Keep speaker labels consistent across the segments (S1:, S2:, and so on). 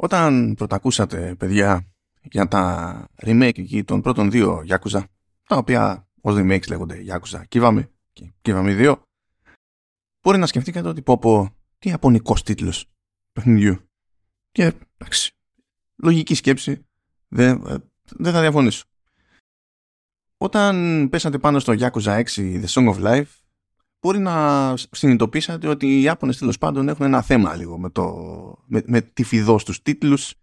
S1: Όταν πρωτακούσατε, παιδιά, για τα remake εκεί των πρώτων δύο Yakuza, τα οποία ως remakes λέγονται Yakuza Kiwami και Kiwami 2, μπορεί να σκεφτήκατε ότι πω πω τι απονικός τίτλος παιχνιδιού. Και εντάξει, λογική σκέψη, δεν, δεν θα διαφωνήσω. Όταν πέσατε πάνω στο Yakuza 6 The Song of Life, μπορεί να συνειδητοποίησατε ότι οι Ιάπωνες τέλος πάντων έχουν ένα θέμα λίγο με, το, με, με τη φιδός στους τίτλους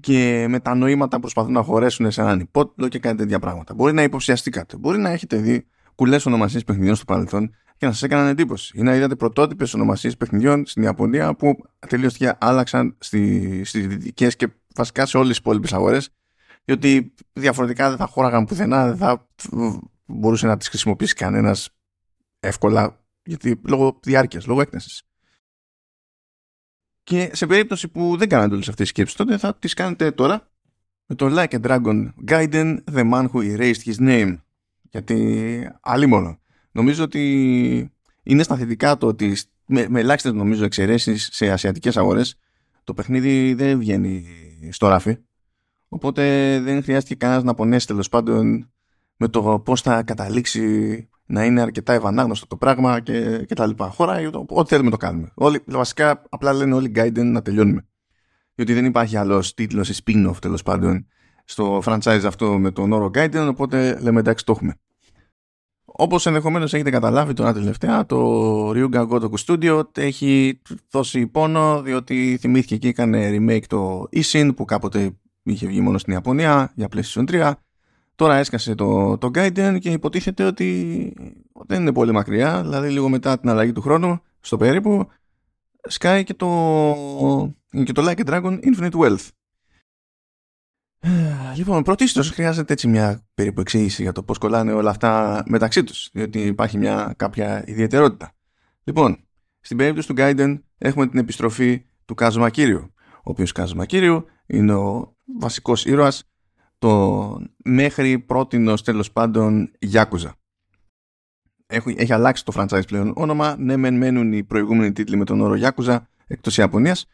S1: και με τα νοήματα που προσπαθούν να χωρέσουν σε έναν υπότιτλο και κάτι τέτοια πράγματα. Μπορεί να υποψιαστήκατε. Μπορεί να έχετε δει κουλές ονομασίες παιχνιδιών στο παρελθόν και να σας έκαναν εντύπωση. Ή να είδατε πρωτότυπες ονομασίες παιχνιδιών στην Ιαπωνία που τελείως άλλαξαν στις δυτικές και βασικά σε όλες τις υπόλοιπες αγορές. Διότι διαφορετικά δεν θα χώραγαν πουθενά, δεν θα μπορούσε να τις χρησιμοποιήσει κανένας εύκολα γιατί λόγω διάρκειας, λόγω έκθεσης. Και σε περίπτωση που δεν κάνατε όλες αυτές τις σκέψεις, τότε θα τις κάνετε τώρα με το Like a Dragon Gaiden, The Man Who Erased His Name. Γιατί μόνο. Νομίζω ότι είναι στα θετικά το ότι με, με ελάχιστες νομίζω εξαιρέσεις σε ασιατικές αγορές το παιχνίδι δεν βγαίνει στο ράφι. Οπότε δεν χρειάστηκε κανένας να πονέσει τέλος πάντων με το πώς θα καταλήξει να είναι αρκετά ευανάγνωστο το πράγμα και, και τα λοιπά. Χωράει ό,τι θέλουμε το κάνουμε. Όλοι, βασικά απλά λένε όλοι Gaiden να τελειώνουμε. Γιατί δεν υπάρχει άλλο τίτλος ή spin-off τέλος πάντων στο franchise αυτό με τον όρο Gaiden, οπότε λέμε εντάξει το έχουμε. Όπως ενδεχομένως έχετε καταλάβει τώρα τελευταία, το Ryuga Gotoku Studio έχει δώσει πόνο διότι θυμήθηκε και έκανε remake το Isin που κάποτε είχε βγει μόνο στην Ιαπωνία για PlayStation 3 Τώρα έσκασε το, το Gaiden και υποτίθεται ότι δεν είναι πολύ μακριά, δηλαδή λίγο μετά την αλλαγή του χρόνου, στο περίπου, σκάει και το, και το Like a Dragon Infinite Wealth. Λοιπόν, πρωτίστως χρειάζεται έτσι μια περίπου εξήγηση για το πώς κολλάνε όλα αυτά μεταξύ τους, διότι υπάρχει μια κάποια ιδιαιτερότητα. Λοιπόν, στην περίπτωση του Gaiden έχουμε την επιστροφή του Κάζωμα Κύριου, ο οποίος Κάζωμα Κύριου είναι ο βασικός ήρωας το μέχρι πρότινος τέλος πάντων Yakuza. Έχει, έχει αλλάξει το franchise πλέον όνομα. Ναι, μεν μένουν οι προηγούμενοι τίτλοι με τον όρο Yakuza εκτός Ιαπωνίας,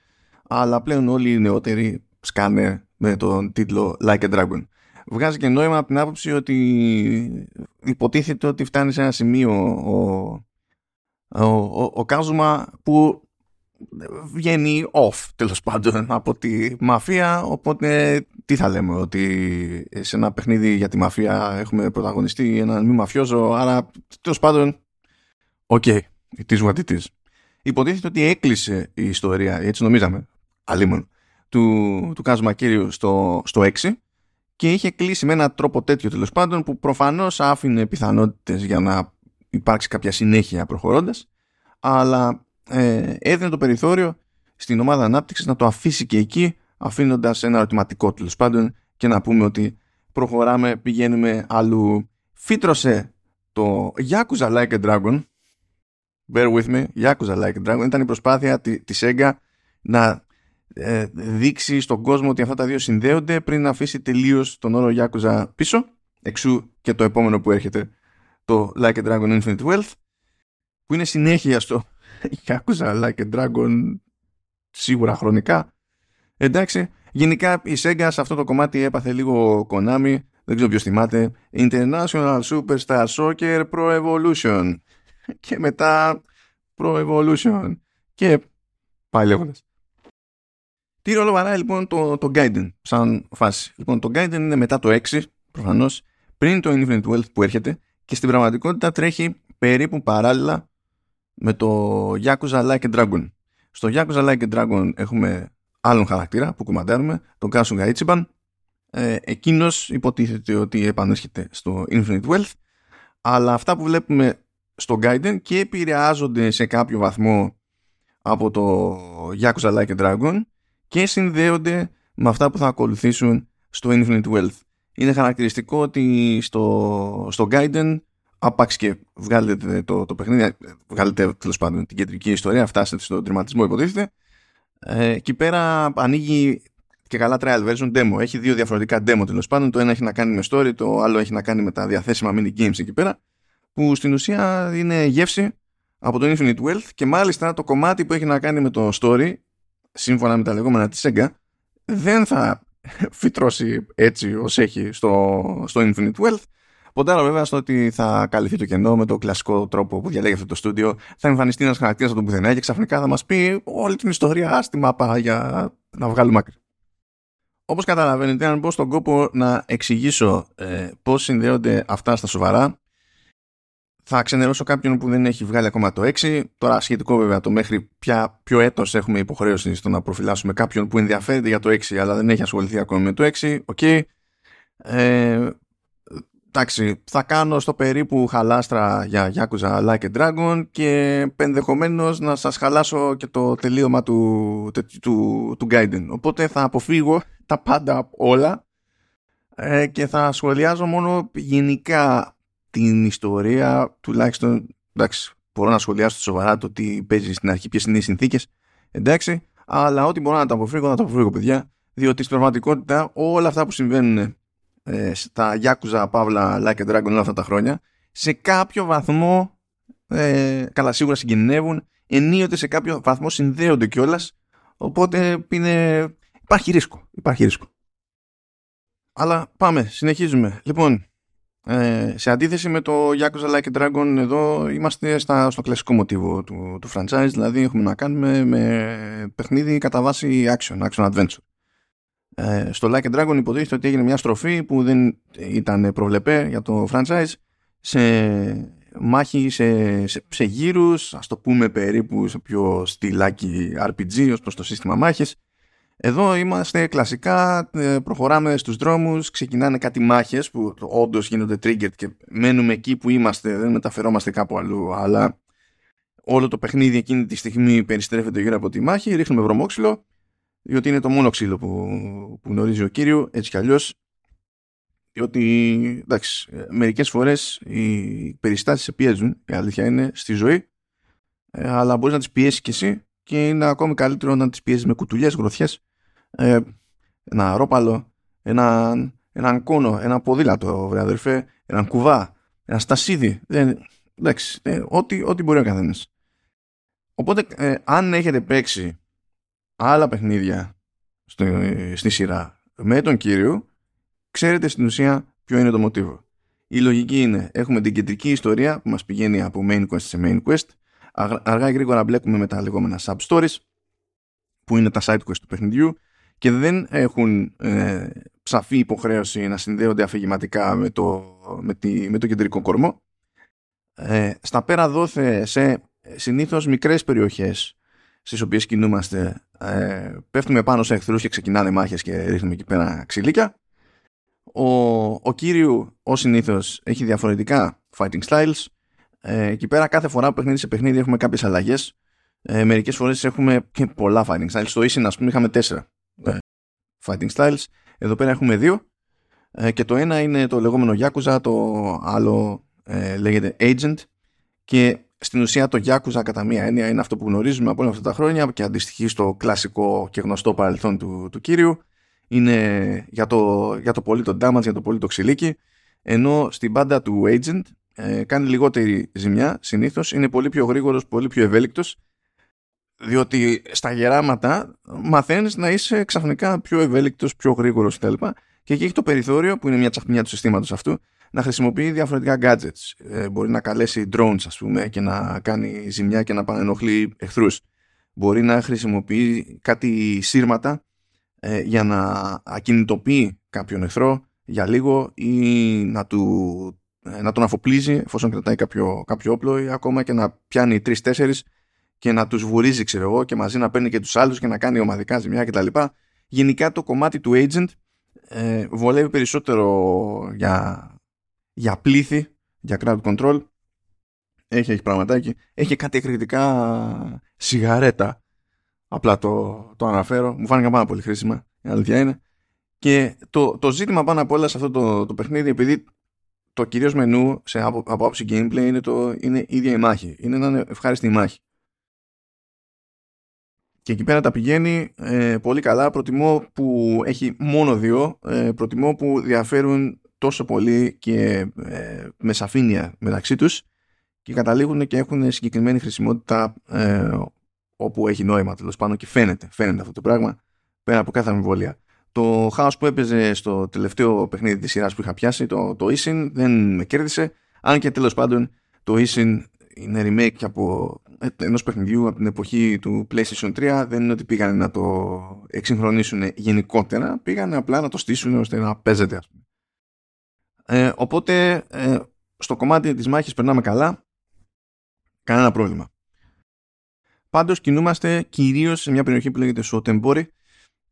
S1: αλλά πλέον όλοι οι νεότεροι σκάνε με τον τίτλο Like a Dragon. Βγάζει και νόημα από την άποψη ότι υποτίθεται ότι φτάνει σε ένα σημείο ο, ο, ο, ο Κάζουμα που βγαίνει off τέλος πάντων από τη μαφία οπότε τι θα λέμε ότι σε ένα παιχνίδι για τη μαφία έχουμε πρωταγωνιστεί έναν μη μαφιόζο άρα τέλος πάντων οκ, okay, it is what it is. Υποτίθεται ότι έκλεισε η ιστορία έτσι νομίζαμε αλίμονο του, του Κάζουμα Κίριου στο, στο 6 και είχε κλείσει με έναν τρόπο τέτοιο τέλος πάντων που προφανώς άφηνε πιθανότητες για να υπάρξει κάποια συνέχεια προχωρώντας αλλά ε, έδινε το περιθώριο στην ομάδα ανάπτυξης να το αφήσει και εκεί αφήνοντας ένα ερωτηματικό τέλος πάντων και να πούμε ότι προχωράμε, πηγαίνουμε αλλού. Φύτρωσε το Yakuza Like a Dragon. Bear with me, Yakuza Like a Dragon. Ήταν η προσπάθεια της Sega να ε, δείξει στον κόσμο ότι αυτά τα δύο συνδέονται πριν να αφήσει τελείως τον όρο Yakuza πίσω. Εξού και το επόμενο που έρχεται το Like a Dragon Infinite Wealth που είναι συνέχεια στο άκουσα Like a Dragon σίγουρα χρονικά. Εντάξει, γενικά η Sega σε αυτό το κομμάτι έπαθε λίγο Konami, δεν ξέρω ποιος θυμάται, International Superstar Soccer Pro Evolution και μετά Pro Evolution και πάει λέγοντας. Τι ρόλο βαράει λοιπόν το, το Gaiden σαν φάση; Λοιπόν το Gaiden είναι μετά το 6 προφανώς πριν το Infinite Wealth που έρχεται και στην πραγματικότητα τρέχει περίπου παράλληλα με το Yakuza Like a Dragon. Στο Yakuza Like a Dragon έχουμε άλλον χαρακτήρα που κουμαντέρουμε, τον Kasuga Ichiban. Ε, εκείνος υποτίθεται ότι επανέρχεται στο Infinite Wealth, αλλά αυτά που βλέπουμε στο Gaiden και επηρεάζονται σε κάποιο βαθμό από το Yakuza Like a Dragon και συνδέονται με αυτά που θα ακολουθήσουν στο Infinite Wealth. Είναι χαρακτηριστικό ότι στο, στο Gaiden άπαξ και βγάλετε το, το παιχνίδι, βγάλετε τέλος πάντων την κεντρική ιστορία, φτάσετε στον τερματισμό υποτίθεται. Ε, εκεί πέρα ανοίγει και καλά trial version demo. Έχει δύο διαφορετικά demo τέλος πάντων. Το ένα έχει να κάνει με story, το άλλο έχει να κάνει με τα διαθέσιμα mini games εκεί πέρα. Που στην ουσία είναι γεύση από το Infinite Wealth και μάλιστα το κομμάτι που έχει να κάνει με το story, σύμφωνα με τα λεγόμενα της Sega, δεν θα φυτρώσει έτσι ως έχει στο, στο Infinite Wealth. Ποντάρω βέβαια στο ότι θα καλυφθεί το κενό με το κλασικό τρόπο που διαλέγει αυτό το στούντιο. Θα εμφανιστεί ένας χαρακτήρας από το πουθενά και ξαφνικά θα μας πει όλη την ιστορία στη μάπα για να βγάλουμε άκρη. Όπως καταλαβαίνετε, αν μπω στον κόπο να εξηγήσω ε, πώς συνδέονται αυτά στα σοβαρά, θα ξενερώσω κάποιον που δεν έχει βγάλει ακόμα το 6. Τώρα σχετικό βέβαια το μέχρι ποια, ποιο έτος έχουμε υποχρέωση στο να προφυλάσσουμε κάποιον που ενδιαφέρεται για το 6 αλλά δεν έχει ασχοληθεί ακόμα με το 6. OK. Okay. Ε, εντάξει, θα κάνω στο περίπου χαλάστρα για Yakuza Like a Dragon και ενδεχομένως να σας χαλάσω και το τελείωμα του, του, του, του Gaiden. Οπότε θα αποφύγω τα πάντα όλα ε, και θα σχολιάζω μόνο γενικά την ιστορία τουλάχιστον εντάξει μπορώ να σχολιάσω σοβαρά το τι παίζει στην αρχή ποιες είναι οι συνθήκες εντάξει αλλά ό,τι μπορώ να τα αποφύγω να τα αποφύγω παιδιά διότι στην πραγματικότητα όλα αυτά που συμβαίνουν ε, στα Yakuza, Παύλα, Like a Dragon όλα αυτά τα χρόνια σε κάποιο βαθμό ε, καλά σίγουρα συγκινδυνεύουν ενίοτε σε κάποιο βαθμό συνδέονται κιόλας. οπότε είναι, υπάρχει ρίσκο υπάρχει ρίσκο αλλά πάμε, συνεχίζουμε λοιπόν ε, σε αντίθεση με το Yakuza Like a Dragon εδώ είμαστε στα, στο κλασικό μοτίβο του, του franchise δηλαδή έχουμε να κάνουμε με παιχνίδι κατά βάση action, action adventure ε, στο Like a Dragon υποτίθεται ότι έγινε μια στροφή που δεν ήταν προβλεπέ για το franchise σε μάχη σε, σε, σε γύρους, ας το πούμε περίπου σε πιο στυλάκι RPG ως προς το σύστημα μάχης. Εδώ είμαστε κλασικά, ε, προχωράμε στους δρόμους, ξεκινάνε κάτι μάχες που όντως γίνονται triggered και μένουμε εκεί που είμαστε, δεν μεταφερόμαστε κάπου αλλού, αλλά όλο το παιχνίδι εκείνη τη στιγμή περιστρέφεται γύρω από τη μάχη, ρίχνουμε βρωμόξυλο διότι είναι το μόνο ξύλο που, που γνωρίζει ο κύριο, έτσι κι αλλιώς, διότι, εντάξει, μερικές φορές οι περιστάσεις σε πιέζουν, η αλήθεια είναι, στη ζωή, ε, αλλά μπορείς να τις πιέσεις κι εσύ και είναι ακόμη καλύτερο να τις πιέζεις με κουτουλιές, γροθιές, ε, ένα ρόπαλο, ένα, έναν κόνο, ένα ποδήλατο, βρε αδερφέ, έναν κουβά, ένα στασίδι, δεν, εντάξει, ε, ό,τι, ό,τι μπορεί ο καθένας. Οπότε, ε, αν έχετε παίξει άλλα παιχνίδια στη σειρά με τον κύριο, ξέρετε στην ουσία ποιο είναι το μοτίβο. Η λογική είναι, έχουμε την κεντρική ιστορία που μας πηγαίνει από main quest σε main quest, αργά ή γρήγορα μπλέκουμε με τα λεγόμενα sub stories, που είναι τα side quest του παιχνιδιού, και δεν έχουν ε, ψαφή υποχρέωση να συνδέονται αφηγηματικά με το, με, τη, με το κεντρικό κορμό. Ε, στα πέρα δόθε σε συνήθως μικρές περιοχές στις οποίες κινούμαστε ε, πέφτουμε πάνω σε εχθρούς και ξεκινάνε μάχες και ρίχνουμε εκεί πέρα ξυλίκια. Ο, ο Κύριου, ω συνήθως, έχει διαφορετικά fighting styles. Ε, εκεί πέρα κάθε φορά που παιχνίδι σε παιχνίδι έχουμε κάποιες αλλαγές. Ε, μερικές φορές έχουμε και πολλά fighting styles. Στο Ίσιν, ας πούμε, είχαμε τέσσερα ε, fighting styles. Εδώ πέρα έχουμε δύο. Ε, και το ένα είναι το λεγόμενο Yakuza, το άλλο ε, λέγεται Agent. Και στην ουσία το Yakuza κατά μία έννοια είναι αυτό που γνωρίζουμε από όλα αυτά τα χρόνια και αντιστοιχεί στο κλασικό και γνωστό παρελθόν του, του κύριου. Είναι για το, για το πολύ το damage, για το πολύ το ξυλίκι. Ενώ στην πάντα του Agent ε, κάνει λιγότερη ζημιά συνήθως, είναι πολύ πιο γρήγορος, πολύ πιο ευέλικτος διότι στα γεράματα μαθαίνεις να είσαι ξαφνικά πιο ευέλικτος, πιο γρήγορος κτλ. Και εκεί έχει το περιθώριο που είναι μια τσαχμιά του συστήματος αυτού να χρησιμοποιεί διαφορετικά gadgets. Ε, μπορεί να καλέσει drones ας πούμε και να κάνει ζημιά και να ενοχλεί εχθρούς. Μπορεί να χρησιμοποιεί κάτι σύρματα ε, για να ακινητοποιεί κάποιον εχθρό για λίγο ή να, του, ε, να τον αφοπλίζει εφόσον κρατάει κάποιο, κάποιο όπλο ή ακόμα και να πιάνει τρεις-τέσσερις και να τους βουρίζει ξέρω εγώ και μαζί να παίρνει και τους άλλους και να κάνει ομαδικά ζημιά κτλ. Γενικά το κομμάτι του agent ε, βολεύει περισσότερο για για πλήθη, για crowd control. Έχει, έχει πραγματάκι. Έχει κάτι εκρηκτικά σιγαρέτα. Απλά το, το αναφέρω. Μου φάνηκαν πάρα πολύ χρήσιμα. Η αλήθεια είναι. Και το, το ζήτημα πάνω απ' όλα σε αυτό το, το παιχνίδι, επειδή το κυρίως μενού σε, από, από άποψη gameplay είναι, το, είναι ίδια η μάχη. Είναι ένα ευχάριστη η μάχη. Και εκεί πέρα τα πηγαίνει ε, πολύ καλά. Προτιμώ που έχει μόνο δύο. Ε, προτιμώ που διαφέρουν τόσο πολύ και ε, με σαφήνεια μεταξύ τους και καταλήγουν και έχουν συγκεκριμένη χρησιμότητα ε, όπου έχει νόημα τέλος πάνω και φαίνεται, φαίνεται αυτό το πράγμα πέρα από κάθε αμφιβολία. Το χάος που έπαιζε στο τελευταίο παιχνίδι της σειράς που είχα πιάσει, το, το Isin, δεν με κέρδισε. Αν και τέλος πάντων το Isin είναι remake από ενός παιχνιδιού από την εποχή του PlayStation 3 δεν είναι ότι πήγανε να το εξυγχρονίσουν γενικότερα πήγανε απλά να το στήσουν ώστε να παίζεται ας πούμε. Ε, οπότε ε, στο κομμάτι της μάχης περνάμε καλά. Κανένα πρόβλημα. Πάντως κινούμαστε κυρίως σε μια περιοχή που λέγεται Σοτεμπόρι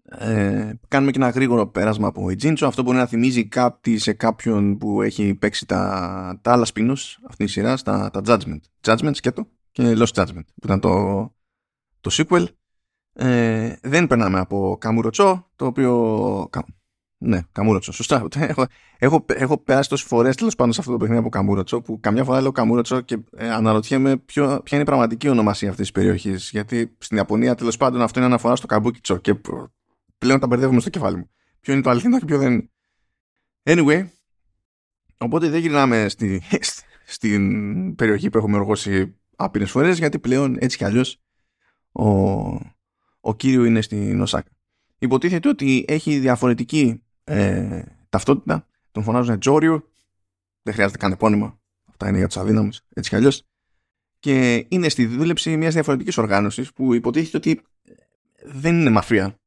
S1: ε, κάνουμε και ένα γρήγορο πέρασμα από Ιτζίντσο. Αυτό μπορεί να θυμίζει κάτι σε κάποιον που έχει παίξει τα, τα άλλα σπίνους αυτής η σειράς, τα, τα Judgment. Judgment σκέτο και Lost Judgment που ήταν το, το sequel. Ε, δεν περνάμε από Καμουροτσό το οποίο ναι, Καμούροτσο, σωστά. Έχω, έχω, έχω περάσει τόσες φορές τέλος πάντων σε αυτό το παιχνίδι από Καμούροτσο που καμιά φορά λέω Καμούροτσο και ε, αναρωτιέμαι ποιο, ποια είναι η πραγματική ονομασία αυτής της περιοχής. Γιατί στην Ιαπωνία τέλος πάντων αυτό είναι αναφορά στο Καμπούκιτσο και πλέον τα μπερδεύουμε στο κεφάλι μου. Ποιο είναι το αληθινό και ποιο δεν είναι. Anyway, οπότε δεν γυρνάμε στη, στην περιοχή που έχουμε οργώσει άπειρες φορές γιατί πλέον έτσι κι αλλιώς ο, ο κύριο είναι στην Οσάκα. Υποτίθεται ότι έχει διαφορετική ε, ταυτότητα. Τον φωνάζουν Τζόριο. Δεν χρειάζεται καν επώνυμα. Αυτά είναι για τους αδύναμους, έτσι κι αλλιώς. Και είναι στη δούλεψη μιας διαφορετικής οργάνωσης που υποτίθεται ότι δεν είναι μαφία.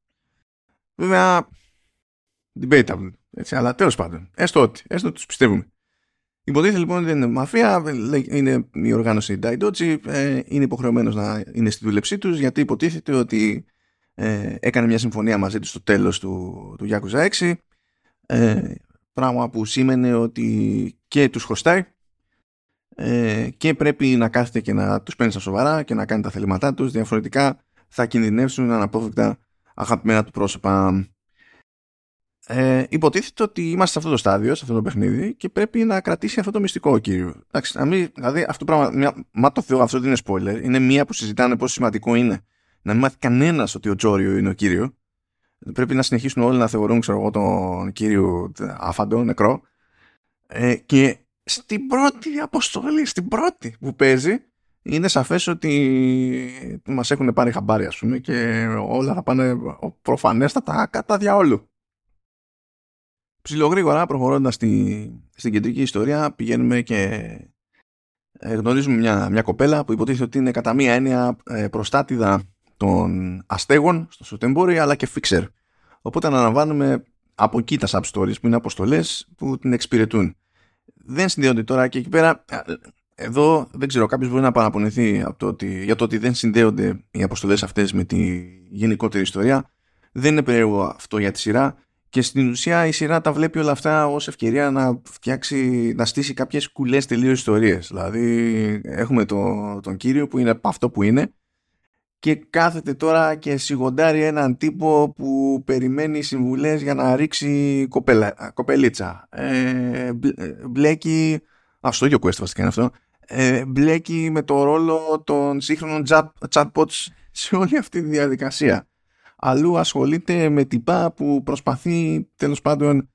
S1: Βέβαια, debatable. Έτσι, αλλά τέλος πάντων, έστω ότι, έστω ότι τους πιστεύουμε. Υποτίθεται λοιπόν ότι δεν είναι μαφία, είναι η οργάνωση Daidoji, ε, είναι υποχρεωμένος να είναι στη δούλεψή τους γιατί υποτίθεται ότι ε, έκανε μια συμφωνία μαζί τους στο τέλος του, του Yakuza 6 ε, πράγμα που σήμαινε ότι και τους χρωστάει ε, και πρέπει να κάθεται και να τους παίρνει στα σοβαρά και να κάνει τα θελήματά τους διαφορετικά θα κινδυνεύσουν αναπόφευκτα αγαπημένα του πρόσωπα ε, υποτίθεται ότι είμαστε σε αυτό το στάδιο, σε αυτό το παιχνίδι και πρέπει να κρατήσει αυτό το μυστικό ο κύριος. Εντάξει, δηλαδή αυτό το πράγμα, μια, μα το Θεό αυτό δεν είναι spoiler, είναι μία που συζητάνε πόσο σημαντικό είναι να μην μάθει κανένας ότι ο Τζόριο είναι ο κύριος. Πρέπει να συνεχίσουν όλοι να θεωρούν, ξέρω εγώ, τον κύριο άφαντο, νεκρό. Ε, και στην πρώτη αποστολή, στην πρώτη που παίζει, είναι σαφές ότι μας έχουν πάρει χαμπάρι, ας πούμε, και όλα θα πάνε προφανέστατα κατά διαόλου. Ψιλογρήγορα, προχωρώντας στη, στην κεντρική ιστορία, πηγαίνουμε και ε, γνωρίζουμε μια, μια κοπέλα που υποτίθεται ότι είναι κατά μία έννοια ε, προστάτηδα των αστέγων στο Σωτεμπόρι αλλά και fixer. Οπότε αναλαμβάνουμε από εκεί τα sub stories που είναι αποστολές που την εξυπηρετούν. Δεν συνδέονται τώρα και εκεί πέρα. Εδώ δεν ξέρω, κάποιος μπορεί να παραπονεθεί από το ότι, για το ότι δεν συνδέονται οι αποστολές αυτές με τη γενικότερη ιστορία. Δεν είναι περίεργο αυτό για τη σειρά. Και στην ουσία η σειρά τα βλέπει όλα αυτά ως ευκαιρία να φτιάξει, να στήσει κάποιες κουλές τελείως ιστορίες. Δηλαδή έχουμε το, τον κύριο που είναι αυτό που είναι και κάθεται τώρα και σιγοντάρει έναν τύπο που περιμένει συμβουλές για να ρίξει κοπελα, κοπελίτσα. Ε, μπλέκει... Α, στο ίδιο quest βασικά είναι αυτό. Ε, μπλέκει με το ρόλο των σύγχρονων chat, chatbots σε όλη αυτή τη διαδικασία. Αλλού ασχολείται με τυπά που προσπαθεί τέλος πάντων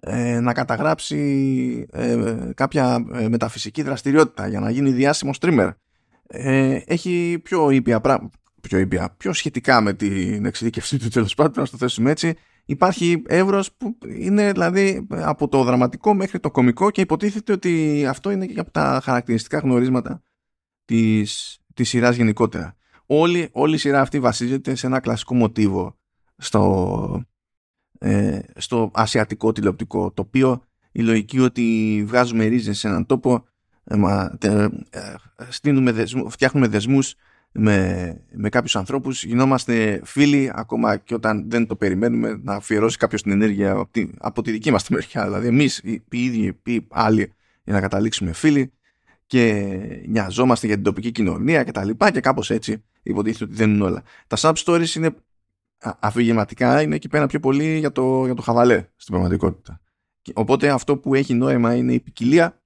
S1: ε, να καταγράψει ε, κάποια ε, μεταφυσική δραστηριότητα για να γίνει διάσημο streamer. Ε, έχει πιο ήπια πράγματα πιο ήπια, πιο σχετικά με την εξειδικευσή του τέλος πάντων, να το θέσουμε έτσι, υπάρχει εύρος που είναι δηλαδή από το δραματικό μέχρι το κομικό και υποτίθεται ότι αυτό είναι και από τα χαρακτηριστικά γνωρίσματα της, της σειράς γενικότερα. Όλη, όλη η σειρά αυτή βασίζεται σε ένα κλασικό μοτίβο στο, ε, στο ασιατικό τηλεοπτικό τοπίο η λογική ότι βγάζουμε ρίζες σε έναν τόπο ε, ε, ε φτιάχνουμε δεσμούς με, με κάποιους ανθρώπους. Γινόμαστε φίλοι ακόμα και όταν δεν το περιμένουμε να αφιερώσει κάποιος την ενέργεια από τη, από τη δική μας τη μεριά. Δηλαδή εμείς οι, οι ίδιοι οι άλλοι για να καταλήξουμε φίλοι και νοιαζόμαστε για την τοπική κοινωνία και τα λοιπά και κάπως έτσι υποτίθεται ότι δεν είναι όλα. Τα sub stories είναι αφηγηματικά είναι εκεί πέρα πιο πολύ για το, για το χαβαλέ στην πραγματικότητα. Οπότε αυτό που έχει νόημα είναι η ποικιλία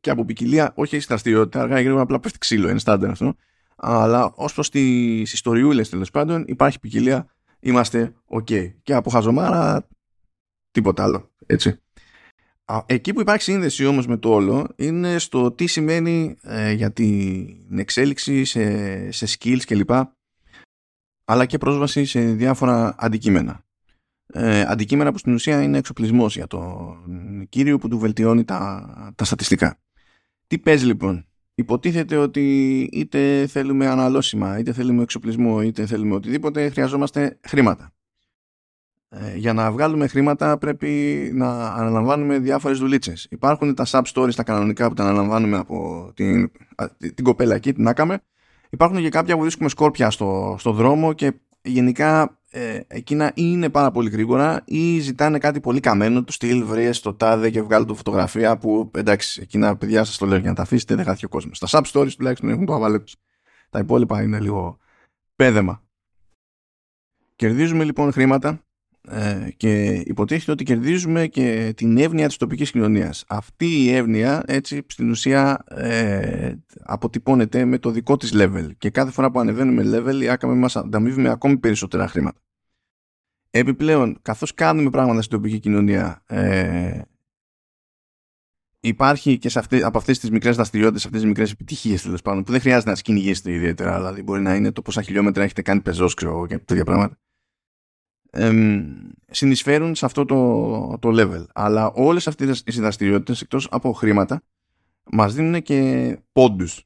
S1: και από ποικιλία όχι η δραστηριότητα αργά ή γρήγορα απλά πέφτει ξύλο είναι στάνταρ αυτό αλλά ως προς τις ιστοριούλες τέλος πάντων υπάρχει ποικιλία, είμαστε ok. Και από χαζομάρα τίποτα άλλο. Έτσι. Εκεί που υπάρχει σύνδεση όμως με το όλο είναι στο τι σημαίνει ε, για την εξέλιξη σε, σε skills κλπ. αλλά και πρόσβαση σε διάφορα αντικείμενα. Ε, αντικείμενα που στην ουσία είναι εξοπλισμός για τον κύριο που του βελτιώνει τα, τα στατιστικά. Τι παίζει λοιπόν; Υποτίθεται ότι είτε θέλουμε αναλώσιμα, είτε θέλουμε εξοπλισμό, είτε θέλουμε οτιδήποτε, χρειαζόμαστε χρήματα. Ε, για να βγάλουμε χρήματα πρέπει να αναλαμβάνουμε διάφορες δουλίτσες. Υπάρχουν τα sub stories τα κανονικά που τα αναλαμβάνουμε από την, την κοπέλα εκεί, την άκαμε. Υπάρχουν και κάποια που βρίσκουμε σκόρπια στο, στο δρόμο και γενικά ε, εκείνα ή είναι πάρα πολύ γρήγορα ή ζητάνε κάτι πολύ καμένο του στυλ βρει το τάδε και βγάλει το φωτογραφία που εντάξει εκείνα παιδιά σας το λέω για να τα αφήσετε δεν χάθηκε ο κόσμος. Τα sub stories τουλάχιστον έχουν το αβαλέ Τα υπόλοιπα είναι λίγο πέδεμα. Κερδίζουμε λοιπόν χρήματα ε, και υποτίθεται ότι κερδίζουμε και την εύνοια της τοπικής κοινωνίας. Αυτή η εύνοια έτσι στην ουσία ε, αποτυπώνεται με το δικό της level και κάθε φορά που ανεβαίνουμε level η άκαμε μας ανταμείβει με ακόμη περισσότερα χρήματα. Επιπλέον, καθώς κάνουμε πράγματα στην τοπική κοινωνία ε, υπάρχει και σε αυτές, από αυτές τις μικρές δραστηριότητες, αυτές τις μικρές επιτυχίες τέλος πάντων, που δεν χρειάζεται να τις κυνηγήσετε ιδιαίτερα, δηλαδή μπορεί να είναι το πόσα χιλιόμετρα έχετε κάνει πεζός ξέρω, και τέτοια πράγματα συνεισφέρουν σε αυτό το, το level. Αλλά όλες αυτές οι δραστηριότητες εκτός από χρήματα μας δίνουν και πόντους.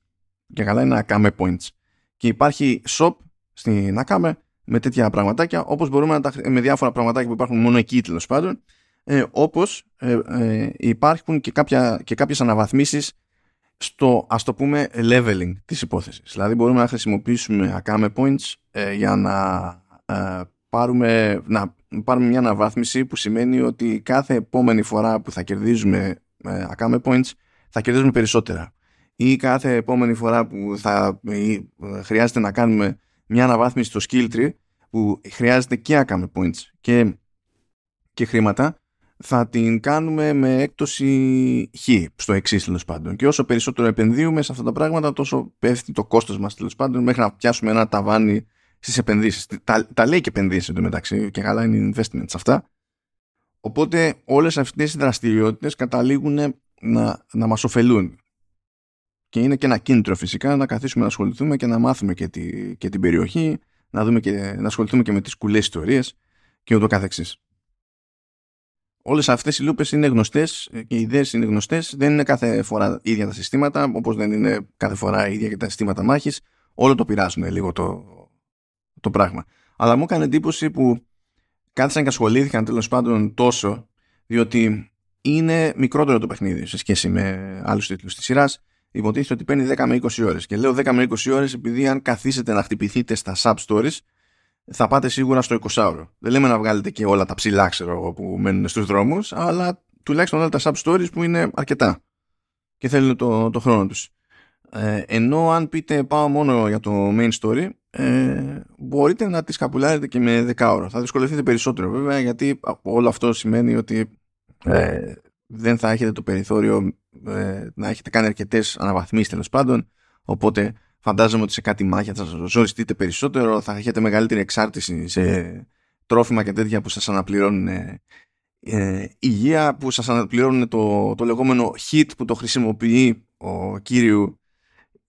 S1: Και καλά είναι Akame Points. Και υπάρχει shop στην Akame με τέτοια πραγματάκια όπως μπορούμε να τα με διάφορα πραγματάκια που υπάρχουν μόνο εκεί τέλος πάντων ε, όπως ε, ε, υπάρχουν και, κάποια, και κάποιες αναβαθμίσεις στο ας το πούμε leveling της υπόθεσης. Δηλαδή μπορούμε να χρησιμοποιήσουμε Akame Points ε, για να ε, πάρουμε, να πάρουμε μια αναβάθμιση που σημαίνει ότι κάθε επόμενη φορά που θα κερδίζουμε ε, Akame Points θα κερδίζουμε περισσότερα ή κάθε επόμενη φορά που θα ε, χρειάζεται να κάνουμε μια αναβάθμιση στο skill tree που χρειάζεται και Akame Points και, και χρήματα θα την κάνουμε με έκπτωση χ στο εξής τέλος πάντων. Και όσο περισσότερο επενδύουμε σε αυτά τα πράγματα, τόσο πέφτει το κόστος μας τέλος πάντων μέχρι να πιάσουμε ένα ταβάνι στις επενδύσεις. Τα, τα λέει και επενδύσεις εντωμεταξύ και καλά είναι investments αυτά. Οπότε όλες αυτές οι δραστηριότητες καταλήγουν να, να μας ωφελούν. Και είναι και ένα κίνητρο φυσικά να καθίσουμε να ασχοληθούμε και να μάθουμε και, τη, και την περιοχή, να, δούμε και, να ασχοληθούμε και με τις κουλές ιστορίες και ούτω καθεξής. Όλες αυτές οι λούπες είναι γνωστές και οι ιδέες είναι γνωστές. Δεν είναι κάθε φορά ίδια τα συστήματα, όπως δεν είναι κάθε φορά ίδια και τα συστήματα μάχης. Όλο το πειράζουν λίγο το, το πράγμα. Αλλά μου έκανε εντύπωση που κάθισαν και ασχολήθηκαν τέλος πάντων τόσο, διότι είναι μικρότερο το παιχνίδι σε σχέση με άλλους τίτλους της σειράς. Υποτίθεται ότι παίρνει 10 με 20 ώρες. Και λέω 10 με 20 ώρες επειδή αν καθίσετε να χτυπηθείτε στα sub stories, θα πάτε σίγουρα στο 20 ώρο. Δεν λέμε να βγάλετε και όλα τα ψηλά, ξέρω εγώ, που μένουν στους δρόμους, αλλά τουλάχιστον όλα τα sub stories που είναι αρκετά και θέλουν το, το χρόνο τους. Ε, ενώ αν πείτε πάω μόνο για το main story, ε, μπορείτε να τις καπουλάρετε και με 10 ώρα. Θα δυσκολευτείτε περισσότερο βέβαια γιατί όλο αυτό σημαίνει ότι ε, δεν θα έχετε το περιθώριο ε, να έχετε κάνει αρκετές αναβαθμίσεις τέλος πάντων οπότε φαντάζομαι ότι σε κάτι μάχια θα σας ζοριστείτε περισσότερο θα έχετε μεγαλύτερη εξάρτηση σε τρόφιμα και τέτοια που σας αναπληρώνουν ε, ε υγεία που σας αναπληρώνουν το, το λεγόμενο hit που το χρησιμοποιεί ο κύριο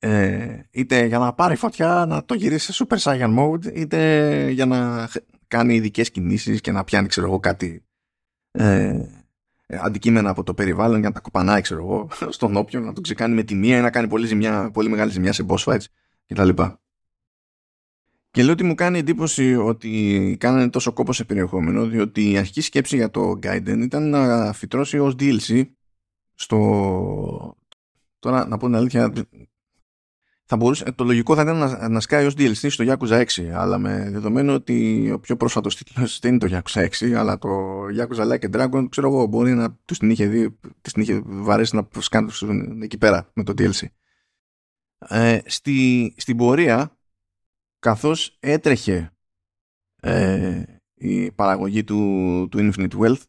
S1: ε, είτε για να πάρει φωτιά να το γυρίσει σε Super Saiyan Mode είτε για να κάνει ειδικές κινήσεις και να πιάνει ξέρω εγώ κάτι ε, αντικείμενα από το περιβάλλον για να τα κοπανάει ξέρω εγώ στον όποιον να το ξεκάνει με τη μία ή να κάνει πολύ, ζημιά, πολύ μεγάλη ζημιά σε boss fights κτλ. Και λέω ότι μου κάνει εντύπωση ότι κάνανε τόσο κόπο σε περιεχόμενο διότι η αρχική σκέψη για το Gaiden ήταν να φυτρώσει ως DLC στο... Τώρα να πω την αλήθεια θα μπορούσε, το λογικό θα ήταν να, να σκάει ως DLC στο Yakuza 6 αλλά με δεδομένο ότι ο πιο πρόσφατος τίτλος δεν είναι το Yakuza 6 αλλά το Yakuza Like a Dragon ξέρω εγώ μπορεί να τους την είχε δει της την είχε βαρέσει να σκάνουν εκεί πέρα με το DLC ε, στη, στην πορεία καθώς έτρεχε ε, η παραγωγή του, του Infinite Wealth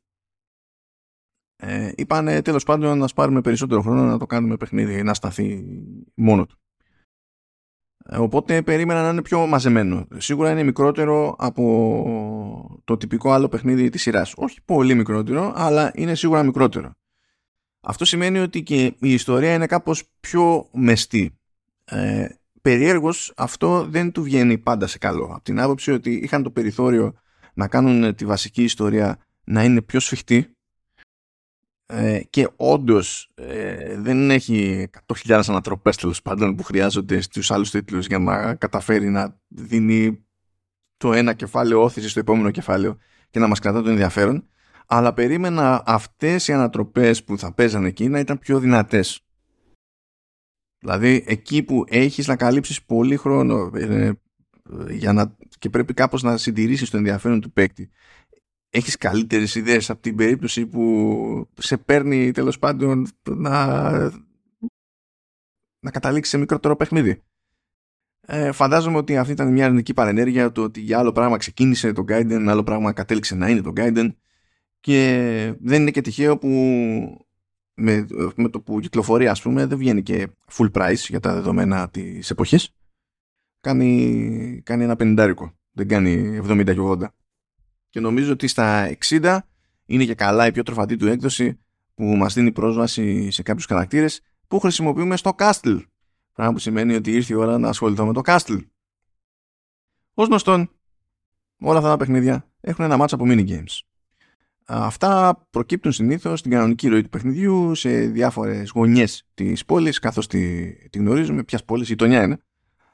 S1: ε, είπανε τέλος πάντων να σπάρουμε περισσότερο χρόνο να το κάνουμε παιχνίδι να σταθεί μόνο του. ε, οπότε περίμενα να είναι πιο μαζεμένο. Σίγουρα είναι μικρότερο από το τυπικό άλλο παιχνίδι της σειράς. Όχι πολύ μικρότερο, αλλά είναι σίγουρα μικρότερο. Αυτό σημαίνει ότι και η ιστορία είναι κάπως πιο μεστή. Ε, περιέργως αυτό δεν του βγαίνει πάντα σε καλό. Από την άποψη ότι είχαν το περιθώριο να κάνουν τη βασική ιστορία να είναι πιο σφιχτή ε, και όντως ε, δεν έχει 100.000 ανατροπές τέλος πάντων που χρειάζονται στους άλλους τίτλους για να καταφέρει να δίνει το ένα κεφάλαιο όθηση στο επόμενο κεφάλαιο και να μας κρατά το ενδιαφέρον. Αλλά περίμενα αυτές οι ανατροπές που θα παίζανε εκεί να ήταν πιο δυνατές. Δηλαδή εκεί που έχεις να καλύψεις πολύ χρόνο ε, για να, και πρέπει κάπως να συντηρήσεις το ενδιαφέρον του παίκτη έχεις καλύτερες ιδέες από την περίπτωση που σε παίρνει τέλος πάντων να, να καταλήξεις σε μικρότερο παιχνίδι. Ε, φαντάζομαι ότι αυτή ήταν μια αρνητική παρενέργεια το ότι για άλλο πράγμα ξεκίνησε το Gaiden, άλλο πράγμα κατέληξε να είναι το Gaiden. Και δεν είναι και τυχαίο που με, με το που κυκλοφορεί ας πούμε δεν βγαίνει και full price για τα δεδομένα της εποχής. Κάνει, κάνει ένα πενιντάρικο δεν κάνει 70 και 80 και νομίζω ότι στα 60 είναι και καλά η πιο τροφαντή του έκδοση που μας δίνει πρόσβαση σε κάποιους χαρακτήρες που χρησιμοποιούμε στο Castle. Πράγμα που σημαίνει ότι ήρθε η ώρα να ασχοληθώ με το Castle. Ω γνωστόν, όλα αυτά τα παιχνίδια έχουν ένα μάτσα από minigames. Αυτά προκύπτουν συνήθως στην κανονική ροή του παιχνιδιού σε διάφορες γωνιές της πόλης, καθώς τη, τη γνωρίζουμε. Ποιας πόλης, η γειτονιά είναι.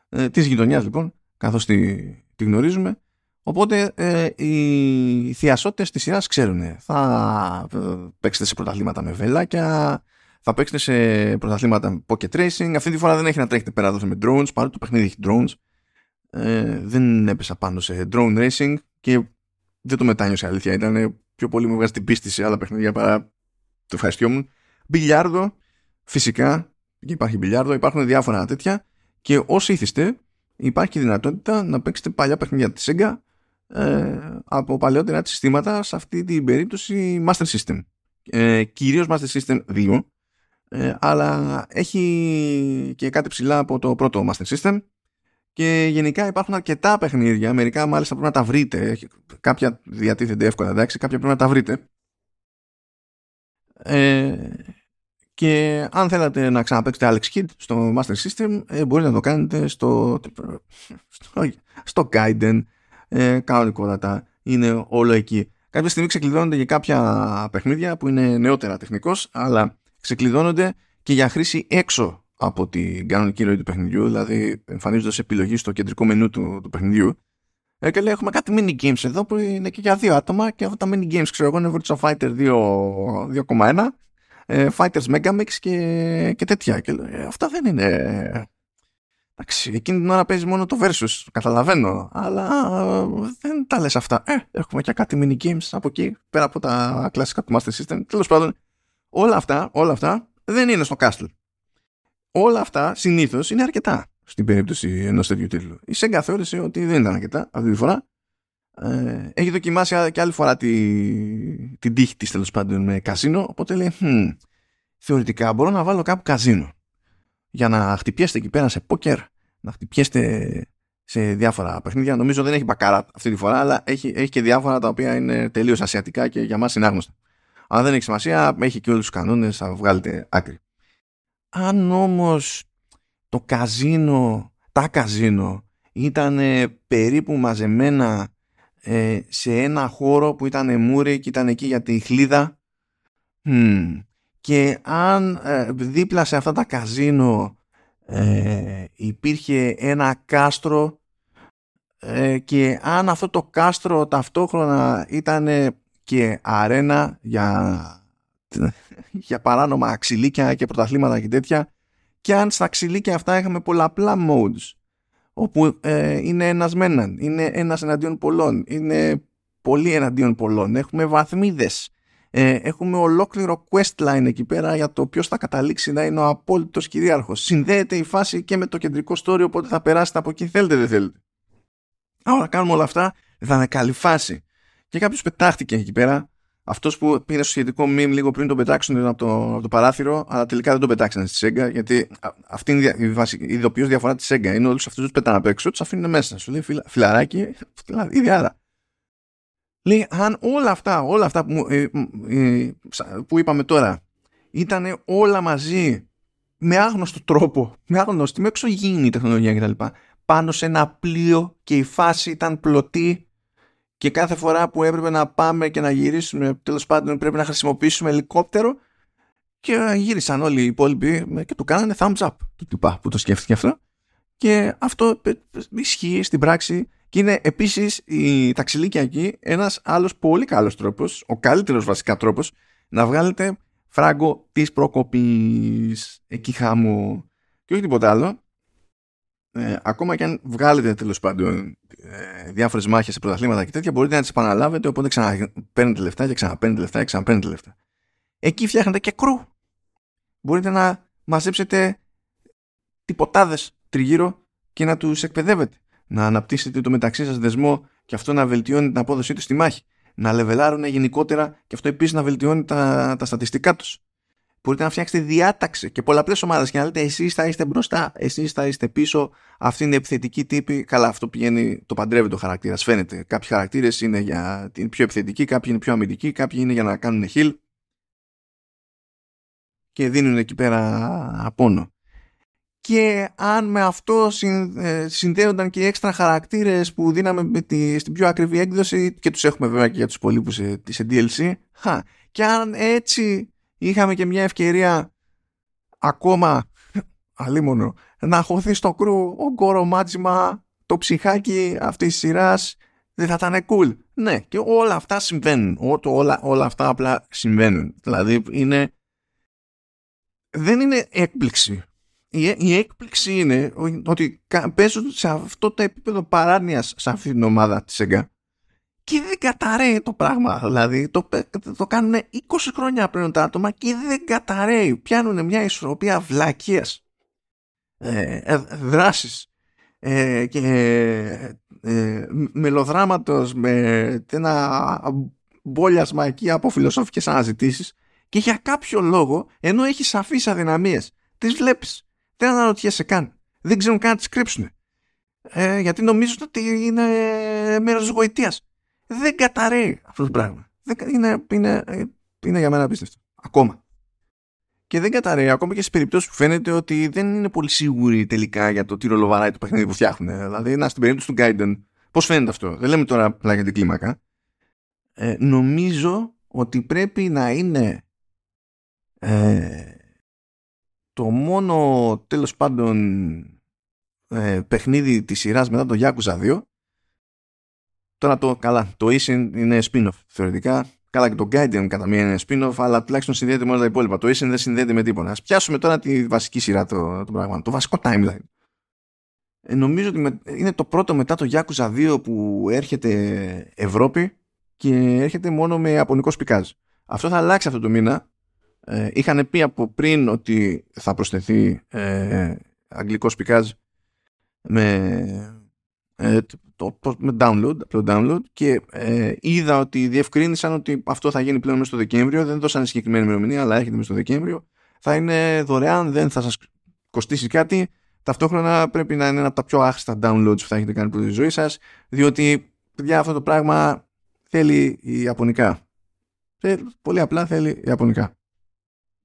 S1: Ε, της γειτονιάς λοιπόν, καθώς τη, τη γνωρίζουμε. Οπότε ε, οι θειασότητες της σειράς ξέρουν. Θα ε, παίξετε σε πρωταθλήματα με βελάκια, θα παίξετε σε πρωταθλήματα με pocket racing. Αυτή τη φορά δεν έχει να τρέχετε πέρα εδώ με drones, παρότι το παιχνίδι έχει drones. Ε, δεν έπεσα πάνω σε drone racing και δεν το μετάνιωσε αλήθεια. Ήταν πιο πολύ μου βγάζει την πίστη σε άλλα παιχνίδια παρά το ευχαριστειό μου. Μπιλιάρδο, φυσικά, εκεί υπάρχει μπιλιάρδο, υπάρχουν διάφορα τέτοια και όσοι ήθιστε υπάρχει δυνατότητα να παίξετε παλιά παιχνίδια της Sega ε, από παλαιότερα συστήματα σε αυτή την περίπτωση Master System. Ε, κυρίως Master System 2 ε, αλλά έχει και κάτι ψηλά από το πρώτο Master System. Και γενικά υπάρχουν αρκετά παιχνίδια, μερικά μάλιστα πρέπει να τα βρείτε, κάποια διατίθενται εύκολα, εντάξει, κάποια πρέπει να τα βρείτε. Ε, και αν θέλατε να ξαναπαίξετε Alex Kidd στο Master System, ε, μπορείτε να το κάνετε στο, στο, στο Gaiden ε, κανονικότατα είναι όλο εκεί. Κάποια στιγμή ξεκλειδώνονται και κάποια παιχνίδια που είναι νεότερα τεχνικός, αλλά ξεκλειδώνονται και για χρήση έξω από την κανονική ροή του παιχνιδιού, δηλαδή εμφανίζονται επιλογή στο κεντρικό μενού του, του παιχνιδιού. Ε, και λέει έχουμε κάτι mini games εδώ που είναι και για δύο άτομα και αυτά τα mini games ξέρω εγώ είναι Virtua Fighter 2.1 ε, Fighters Megamix και, και τέτοια και ε, αυτά δεν είναι Εντάξει, εκείνη την ώρα παίζει μόνο το versus, καταλαβαίνω, αλλά δεν τα λες αυτά. Ε, έχουμε και κάτι mini games από εκεί, πέρα από τα κλασικά του Master System. Τέλος πάντων, όλα αυτά, όλα αυτά δεν είναι στο Castle. Όλα αυτά συνήθως είναι αρκετά στην περίπτωση ενός τέτοιου τίτλου. Η Sega θεώρησε ότι δεν ήταν αρκετά αυτή τη φορά. Ε, έχει δοκιμάσει και άλλη φορά τη, την τύχη της τέλος πάντων με καζίνο, οπότε λέει, hm, θεωρητικά μπορώ να βάλω κάπου καζίνο για να χτυπιέστε εκεί πέρα σε πόκερ, να χτυπιέστε σε διάφορα παιχνίδια. Νομίζω δεν έχει μπακάρα αυτή τη φορά, αλλά έχει, έχει και διάφορα τα οποία είναι τελείως ασιατικά και για μας είναι άγνωστα. Αν δεν έχει σημασία, έχει και όλους τους κανόνες, θα βγάλετε άκρη. Αν όμως το καζίνο, τα καζίνο ήταν περίπου μαζεμένα ε, σε ένα χώρο που ήταν μούρι και ήταν εκεί για τη χλίδα και αν ε, δίπλα σε αυτά τα καζίνο ε, υπήρχε ένα κάστρο ε, και αν αυτό το κάστρο ταυτόχρονα ήταν και αρένα για, για παράνομα ξυλίκια και πρωταθλήματα και τέτοια και αν στα ξυλίκια αυτά είχαμε πολλαπλά modes όπου είναι ένας με έναν, είναι ένας εναντίον πολλών, είναι πολύ εναντίον πολλών, έχουμε βαθμίδες ε, έχουμε ολόκληρο questline εκεί πέρα για το ποιος θα καταλήξει να είναι ο απόλυτος κυρίαρχος. Συνδέεται η φάση και με το κεντρικό story, οπότε θα περάσετε από εκεί θέλετε δεν θέλετε. Άρα κάνουμε όλα αυτά, θα είναι καλή φάση. Και κάποιος πετάχτηκε εκεί πέρα, αυτός που πήρε στο σχετικό meme λίγο πριν τον πετάξουν από το, από το παράθυρο, αλλά τελικά δεν τον πετάξανε στη Sega, γιατί αυτή είναι η, η, η ειδοποιώς διαφορά της Sega. Είναι όλους αυτούς τους πετάνε απ' έξω, τους αφήνουν μέσα. Σου λέει φιλαράκι, ήδη άρα. Λέει, αν όλα αυτά, όλα αυτά που, ε, ε, που είπαμε τώρα ήταν όλα μαζί με άγνωστο τρόπο, με άγνωστη, με εξωγήινη τεχνολογία κτλ. Πάνω σε ένα πλοίο και η φάση ήταν πλωτή και κάθε φορά που έπρεπε να πάμε και να γυρίσουμε, τέλος πάντων πρέπει να χρησιμοποιήσουμε ελικόπτερο και γύρισαν όλοι οι υπόλοιποι και του κάνανε thumbs up του τυπά που το σκέφτηκε αυτό. Και αυτό ισχύει στην πράξη και είναι επίσης η ταξιλίκια εκεί ένας άλλος πολύ καλός τρόπος, ο καλύτερος βασικά τρόπος να βγάλετε φράγκο της προκοπής. Εκεί χάμου και όχι τίποτα άλλο. Ε, ακόμα και αν βγάλετε τέλος πάντων ε, διάφορες μάχες σε πρωταθλήματα και τέτοια μπορείτε να τις επαναλάβετε οπότε ξαναπαίρνετε λεφτά και ξαναπαίρνετε λεφτά και ξαναπαίρνετε λεφτά. Εκεί φτιάχνετε και κρού μπορείτε να μαζέψετε τυποτάδες τριγύρω και να τους εκπαιδεύετε να αναπτύσσετε το μεταξύ σας δεσμό και αυτό να βελτιώνει την απόδοσή τους στη μάχη να λεβελάρουν γενικότερα και αυτό επίσης να βελτιώνει τα, τα στατιστικά τους. Μπορείτε να φτιάξετε διάταξη και πολλαπλές ομάδες και να λέτε εσείς θα είστε μπροστά, εσείς θα είστε πίσω. Αυτή είναι επιθετική τύπη. Καλά, αυτό πηγαίνει, το παντρεύει το χαρακτήρα. Φαίνεται. Κάποιοι χαρακτήρες είναι για την πιο επιθετική, κάποιοι είναι πιο αμυντικοί, κάποιοι είναι για να κάνουν heal και δίνουν εκεί πέρα απόνο και αν με αυτό ε, συνδέονταν και οι έξτρα χαρακτήρες που δίναμε με τη, στην πιο ακριβή έκδοση και τους έχουμε βέβαια και για τους πολύπους σε, σε DLC χα, και αν έτσι είχαμε και μια ευκαιρία ακόμα αλίμονο να χωθεί στο κρού ο γκορομάτζιμα το ψυχάκι αυτής της σειράς δεν θα ήταν cool. Ναι και όλα αυτά συμβαίνουν. Όλα, όλα αυτά απλά συμβαίνουν. Δηλαδή είναι δεν είναι έκπληξη η, η έκπληξη είναι ότι παίζω σε αυτό το επίπεδο παράνοιας σε αυτή την ομάδα της ΕΓΑ και δεν καταραίει το πράγμα. Δηλαδή το, το κάνουν 20 χρόνια πριν τα άτομα και δεν καταραίει. Πιάνουν μια ισορροπία βλακίας ε, ε, δράσεις ε, και ε, μελοδράματος με ένα μπόλιασμα εκεί από φιλοσόφικες αναζητήσεις και για κάποιο λόγο ενώ έχεις σαφείς αδυναμίες τις βλέπεις δεν αναρωτιέσαι καν. Δεν ξέρουν καν να τις κρύψουν. Ε, γιατί νομίζουν ότι είναι μέρος της γοητείας. Δεν καταραίει αυτό το πράγμα. Δεν, είναι, είναι, είναι για μένα απίστευτο. Ακόμα. Και δεν καταραίει ακόμα και στις περιπτώσεις που φαίνεται ότι δεν είναι πολύ σίγουροι τελικά για το τι ρολοβαράει το παιχνίδι που φτιάχνουν. Δηλαδή, να στην περίπτωση του Gaiden, πώς φαίνεται αυτό; Δεν λέμε τώρα απλά για την κλίμακα. Ε, νομίζω ότι πρέπει να είναι ε, το μόνο τέλος πάντων ε, παιχνίδι της σειράς μετά το Yakuza 2 τώρα το καλά το Isin είναι spin-off θεωρητικά. Καλά και το Gaiden κατά μία είναι spin-off αλλά τουλάχιστον συνδέεται με όλα τα υπόλοιπα. Το Isin δεν συνδέεται με τίποτα. Ας πιάσουμε τώρα τη βασική σειρά το, το πράγμα το βασικό timeline. Ε, νομίζω ότι είναι το πρώτο μετά το Yakuza 2 που έρχεται Ευρώπη και έρχεται μόνο με απονικό σπικάζ αυτό θα αλλάξει αυτό το μήνα ε, είχαν πει από πριν ότι θα προσθεθεί ε, αγγλικό σπικάζ με, ε, το, με download, απλό download και ε, είδα ότι διευκρίνησαν ότι αυτό θα γίνει πλέον μέσα στο Δεκέμβριο. Δεν δώσανε συγκεκριμένη ημερομηνία αλλά έρχεται μέσα στο Δεκέμβριο. Θα είναι δωρεάν, δεν θα σας κοστίσει κάτι. Ταυτόχρονα πρέπει να είναι ένα από τα πιο άχρηστα downloads που θα έχετε κάνει από τη ζωή σας διότι για αυτό το πράγμα θέλει η Ιαπωνικά. Πολύ απλά θέλει Ιαπωνικά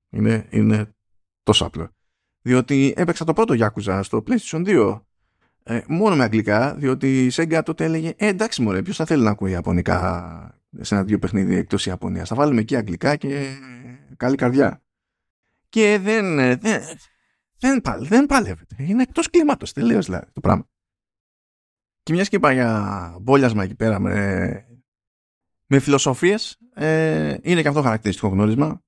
S1: είναι, είναι τόσο απλό. Διότι έπαιξα το πρώτο Yakuza στο PlayStation 2 ε, μόνο με αγγλικά, διότι η Sega τότε έλεγε ε, εντάξει μωρέ, ποιος θα θέλει να ακούει Ιαπωνικά σε ένα δύο παιχνίδι εκτός Ιαπωνίας. Θα βάλουμε εκεί αγγλικά και καλή καρδιά. Και δεν, δεν, δεν, δεν παλεύεται. Είναι εκτός κλίματος τελείως δηλαδή το πράγμα. Και μιας και είπα για μπόλιασμα εκεί πέρα με, με φιλοσοφίες, ε, είναι και αυτό χαρακτηριστικό γνώρισμα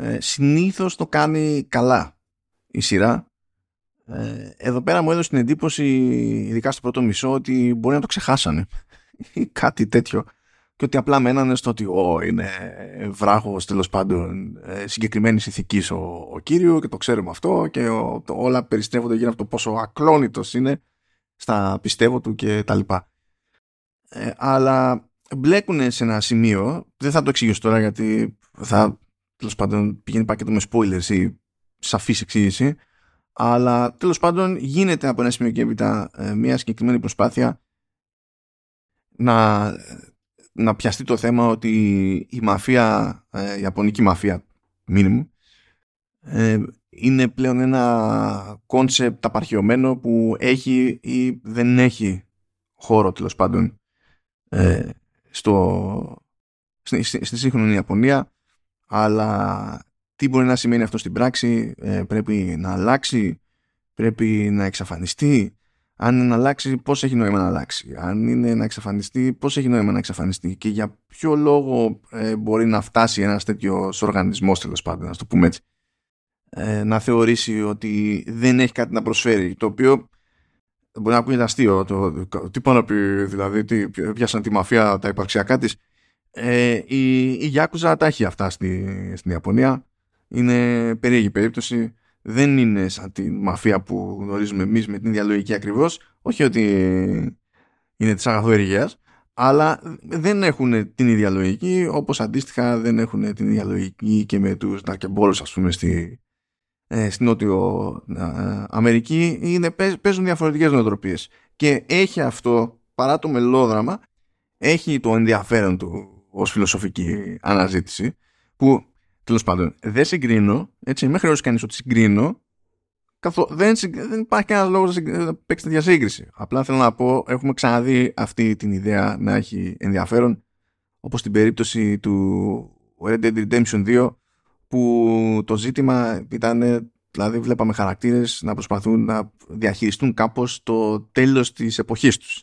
S1: ε, συνήθως το κάνει καλά η σειρά. Ε, εδώ πέρα μου έδωσε την εντύπωση, ειδικά στο πρώτο μισό, ότι μπορεί να το ξεχάσανε ή κάτι τέτοιο και ότι απλά μένανε στο ότι ο, είναι βράχος τέλος πάντων ε, συγκεκριμένης ηθικής ο, ο κύριο και το ξέρουμε αυτό και ο, το, όλα περιστρέφονται γύρω από το πόσο ακλόνητος είναι στα πιστεύω του και τα λοιπά. Ε, αλλά μπλέκουν σε ένα σημείο, δεν θα το εξηγήσω τώρα γιατί θα τέλος πάντων πηγαίνει πακέτο με spoilers ή σαφής εξήγηση. Αλλά τέλος πάντων γίνεται από ένα σημείο και έπειτα ε, μια συγκεκριμένη προσπάθεια να, να πιαστεί το θέμα ότι η μαφία, ε, η ιαπωνική μαφία minimum ε, είναι πλέον ένα concept απαρχαιωμένο που έχει ή δεν έχει χώρο τέλος πάντων ε, στο, στη, στη, σύγχρονη Ιαπωνία αλλά τι μπορεί να σημαίνει αυτό στην πράξη ε, πρέπει να αλλάξει πρέπει να εξαφανιστεί. Αν είναι να αλλάξει πώς έχει νόημα να αλλάξει; Αν είναι να εξαφανιστεί πώς έχει νόημα να εξαφανιστεί; Και για ποιο λόγο ε, μπορεί να φτάσει ένας τέτοιος οργανισμός τέλος πάντων να το πούμε έτσι ε, να θεωρήσει ότι δεν έχει κάτι να προσφέρει το οποίο μπορεί να ακούγεται αστείο το, τι πάνω να πει δηλαδή τι, πιάσαν τη μαφία τα υπαρξιακά της ε, η, η Γιάκουζα τα έχει αυτά στη, στην Ιαπωνία. Είναι περίεργη περίπτωση. Δεν είναι σαν τη μαφία που γνωρίζουμε εμείς με την ίδια λογική ακριβώς. Όχι ότι είναι της αγαθοεργίας αλλά δεν έχουν την ίδια λογική όπως αντίστοιχα δεν έχουν την ίδια λογική και με τους ναρκεμπόρους ας πούμε στη, ε, στην Νότιο ε, Αμερική. Είναι, παίζουν διαφορετικές νοοτροπίες. Και έχει αυτό παρά το μελόδραμα έχει το ενδιαφέρον του ως φιλοσοφική αναζήτηση που τέλος πάντων δεν συγκρίνω έτσι μέχρι όσο κανείς ότι συγκρίνω καθώ, δεν, δεν υπάρχει κανένας λόγος να παίξεις τέτοια σύγκριση απλά θέλω να πω έχουμε ξαναδεί αυτή την ιδέα να έχει ενδιαφέρον όπως στην περίπτωση του Red Dead Redemption 2 που το ζήτημα ήταν δηλαδή βλέπαμε χαρακτήρες να προσπαθούν να διαχειριστούν κάπως το τέλος της εποχής τους.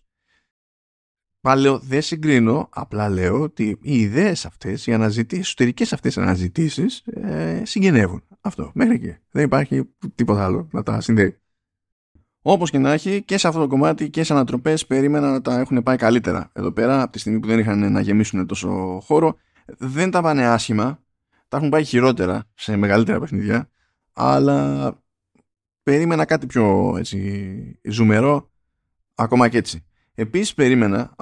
S1: Πάλι λέω δεν συγκρίνω, απλά λέω ότι οι ιδέες αυτές, οι αναζητήσεις, οι εσωτερικές αυτές αναζητήσεις ε, συγγενεύουν. Αυτό, μέχρι εκεί. Δεν υπάρχει τίποτα άλλο να τα συνδέει. Όπως και να έχει και σε αυτό το κομμάτι και σε ανατροπές περίμενα να τα έχουν πάει καλύτερα. Εδώ πέρα από τη στιγμή που δεν είχαν να γεμίσουν τόσο χώρο δεν τα πάνε άσχημα τα έχουν πάει χειρότερα σε μεγαλύτερα παιχνίδια αλλά περίμενα κάτι πιο έτσι, ζουμερό ακόμα και έτσι. Επίσης περίμενα,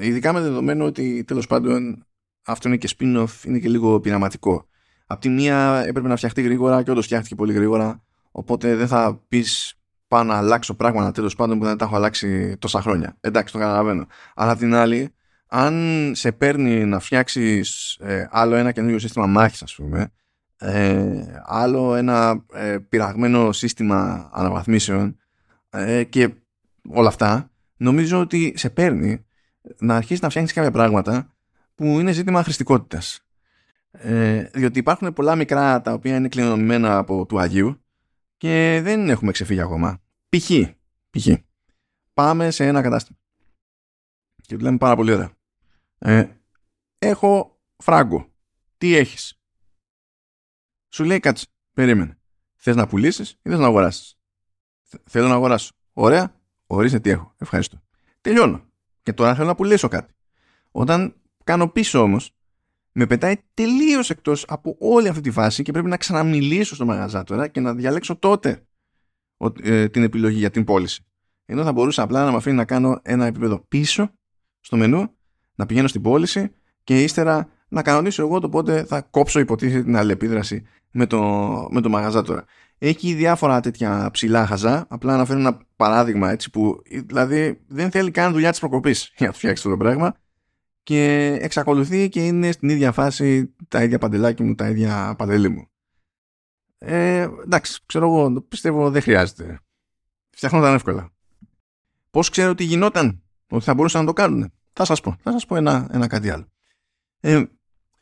S1: ειδικά με δεδομένο ότι τέλος πάντων αυτό είναι και spin-off, είναι και λίγο πειραματικό. Απ' τη μία έπρεπε να φτιαχτεί γρήγορα και όντως φτιάχτηκε πολύ γρήγορα, οπότε δεν θα πεις πάω να αλλάξω πράγματα τέλος πάντων που δεν τα έχω αλλάξει τόσα χρόνια. Εντάξει, το καταλαβαίνω. Αλλά απ' την άλλη, αν σε παίρνει να φτιάξεις ε, άλλο ένα καινούριο σύστημα μάχης ας πούμε ε, άλλο ένα ε, πειραγμένο σύστημα αναβαθμίσεων ε, και όλα αυτά νομίζω ότι σε παίρνει να αρχίσεις να φτιάχνεις κάποια πράγματα που είναι ζήτημα χρηστικότητας διότι υπάρχουν πολλά μικρά τα οποία είναι κληρονομημένα από του Αγίου και δεν έχουμε ξεφύγει ακόμα π.χ. π.χ. πάμε σε ένα κατάστημα και του λέμε πάρα πολύ ωραία ε, έχω φράγκο. Τι έχεις; Σου λέει κάτσε. Περίμενε. Θες να πουλήσεις ή θες να αγοράσεις; Θέλω να αγοράσω. Ωραία. Ορίστε τι έχω. Ευχαριστώ. Τελειώνω. Και τώρα θέλω να πουλήσω κάτι. Όταν κάνω πίσω όμως, με πετάει τελείως εκτός από όλη αυτή τη φάση και πρέπει να ξαναμιλήσω στο μαγαζάτορα και να διαλέξω τότε ε, την επιλογή για την πώληση. Ενώ θα μπορούσα απλά να με αφήνει να κάνω ένα επίπεδο πίσω στο μενού να πηγαίνω στην πώληση και ύστερα να κανονίσω εγώ το πότε θα κόψω υποτίθεται την αλληλεπίδραση με το, με το μαγαζά τώρα. Έχει διάφορα τέτοια ψηλά χαζά. Απλά αναφέρω ένα παράδειγμα έτσι που δηλαδή δεν θέλει καν δουλειά της προκοπής για να το φτιάξει αυτό το πράγμα και εξακολουθεί και είναι στην ίδια φάση τα ίδια παντελάκι μου, τα ίδια παντελή μου. Ε, εντάξει, ξέρω εγώ, πιστεύω δεν χρειάζεται. Φτιάχνονταν εύκολα. Πώς ξέρω ότι γινόταν, ότι θα μπορούσαν να το κάνουν. Θα σας πω. Θα σας πω ένα, ένα κάτι άλλο. Ε,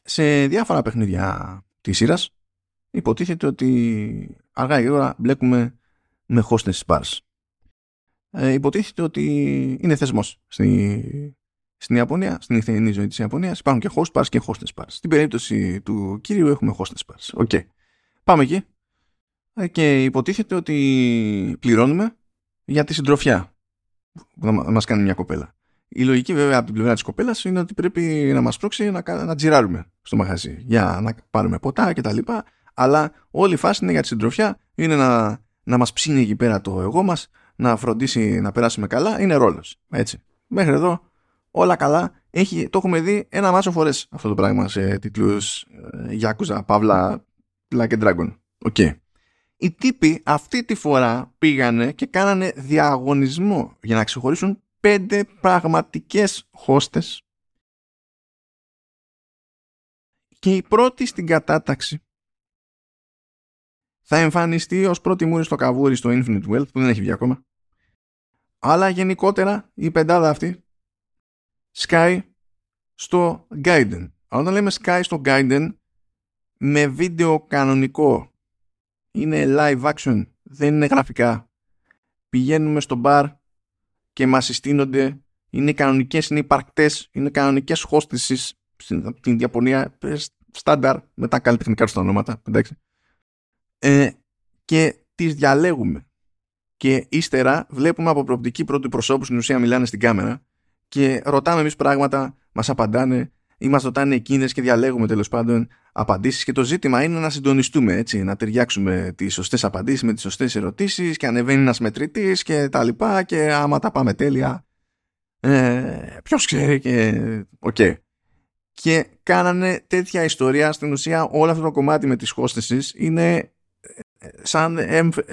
S1: σε διάφορα παιχνίδια της σειράς υποτίθεται ότι αργά ή γρήγορα μπλέκουμε με hostess bars. Ε, υποτίθεται ότι είναι θεσμός στη, στην Ιαπωνία, στη νυχτερινή ζωή της Ιαπωνίας υπάρχουν και host bars και hostess bars. Στην περίπτωση του Kiryu έχουμε hostess bars. OK. Okay. Πάμε εκεί. Ε, και υποτίθεται ότι πληρώνουμε για τη συντροφιά που μας κάνει μια κοπέλα. Η λογική βέβαια από την πλευρά της κοπέλας είναι ότι πρέπει να μας πρόξει να, να τζιράρουμε στο μαγαζί για να πάρουμε ποτά κτλ. Αλλά όλη η φάση είναι για τη συντροφιά, είναι να, να μας ψήνει εκεί πέρα το εγώ μας, να φροντίσει να περάσουμε καλά, είναι ρόλος. Έτσι. Μέχρι εδώ όλα καλά. Έχει, το έχουμε δει ένα μάσο φορές αυτό το πράγμα σε τίτλους Yakuza, Παύλα, Like a Dragon. Okay. Οι τύποι αυτή τη φορά πήγανε και κάνανε διαγωνισμό για να ξεχωρίσουν πέντε πραγματικές χώστες και η πρώτη στην κατάταξη θα εμφανιστεί ως πρώτη μούρη στο καβούρι στο Infinite Wealth που δεν έχει βγει ακόμα. Αλλά γενικότερα η πεντάδα αυτή Sky στο Gaiden. Αλλά όταν λέμε Sky στο Gaiden με βίντεο κανονικό είναι live action, δεν είναι γραφικά. Πηγαίνουμε στο μπαρ και μας συστήνονται, είναι κανονικές, είναι υπαρκτές, είναι κανονικές hostesses στην Ιαπωνία, στάνταρ, με τα καλλιτεχνικά τους ονόματα, εντάξει. Ε, και τις διαλέγουμε. Και ύστερα βλέπουμε από προοπτική πρώτου προσώπου στην ουσία μιλάνε στην κάμερα και ρωτάμε εμείς πράγματα, μας απαντάνε ή μας ρωτάνε εκείνες και διαλέγουμε τέλος πάντων απαντήσεις. Και το ζήτημα είναι να συντονιστούμε, έτσι, να ταιριάξουμε τις σωστές απαντήσεις με τις σωστές ερωτήσεις και ανεβαίνει ένας μετρητής και τα λοιπά. Και άμα τα πάμε τέλεια, ε, ποιος ξέρει και. OK. Okay. Και κάνανε τέτοια ιστορία. Στην ουσία, όλο αυτό το κομμάτι με τις hostesses είναι σαν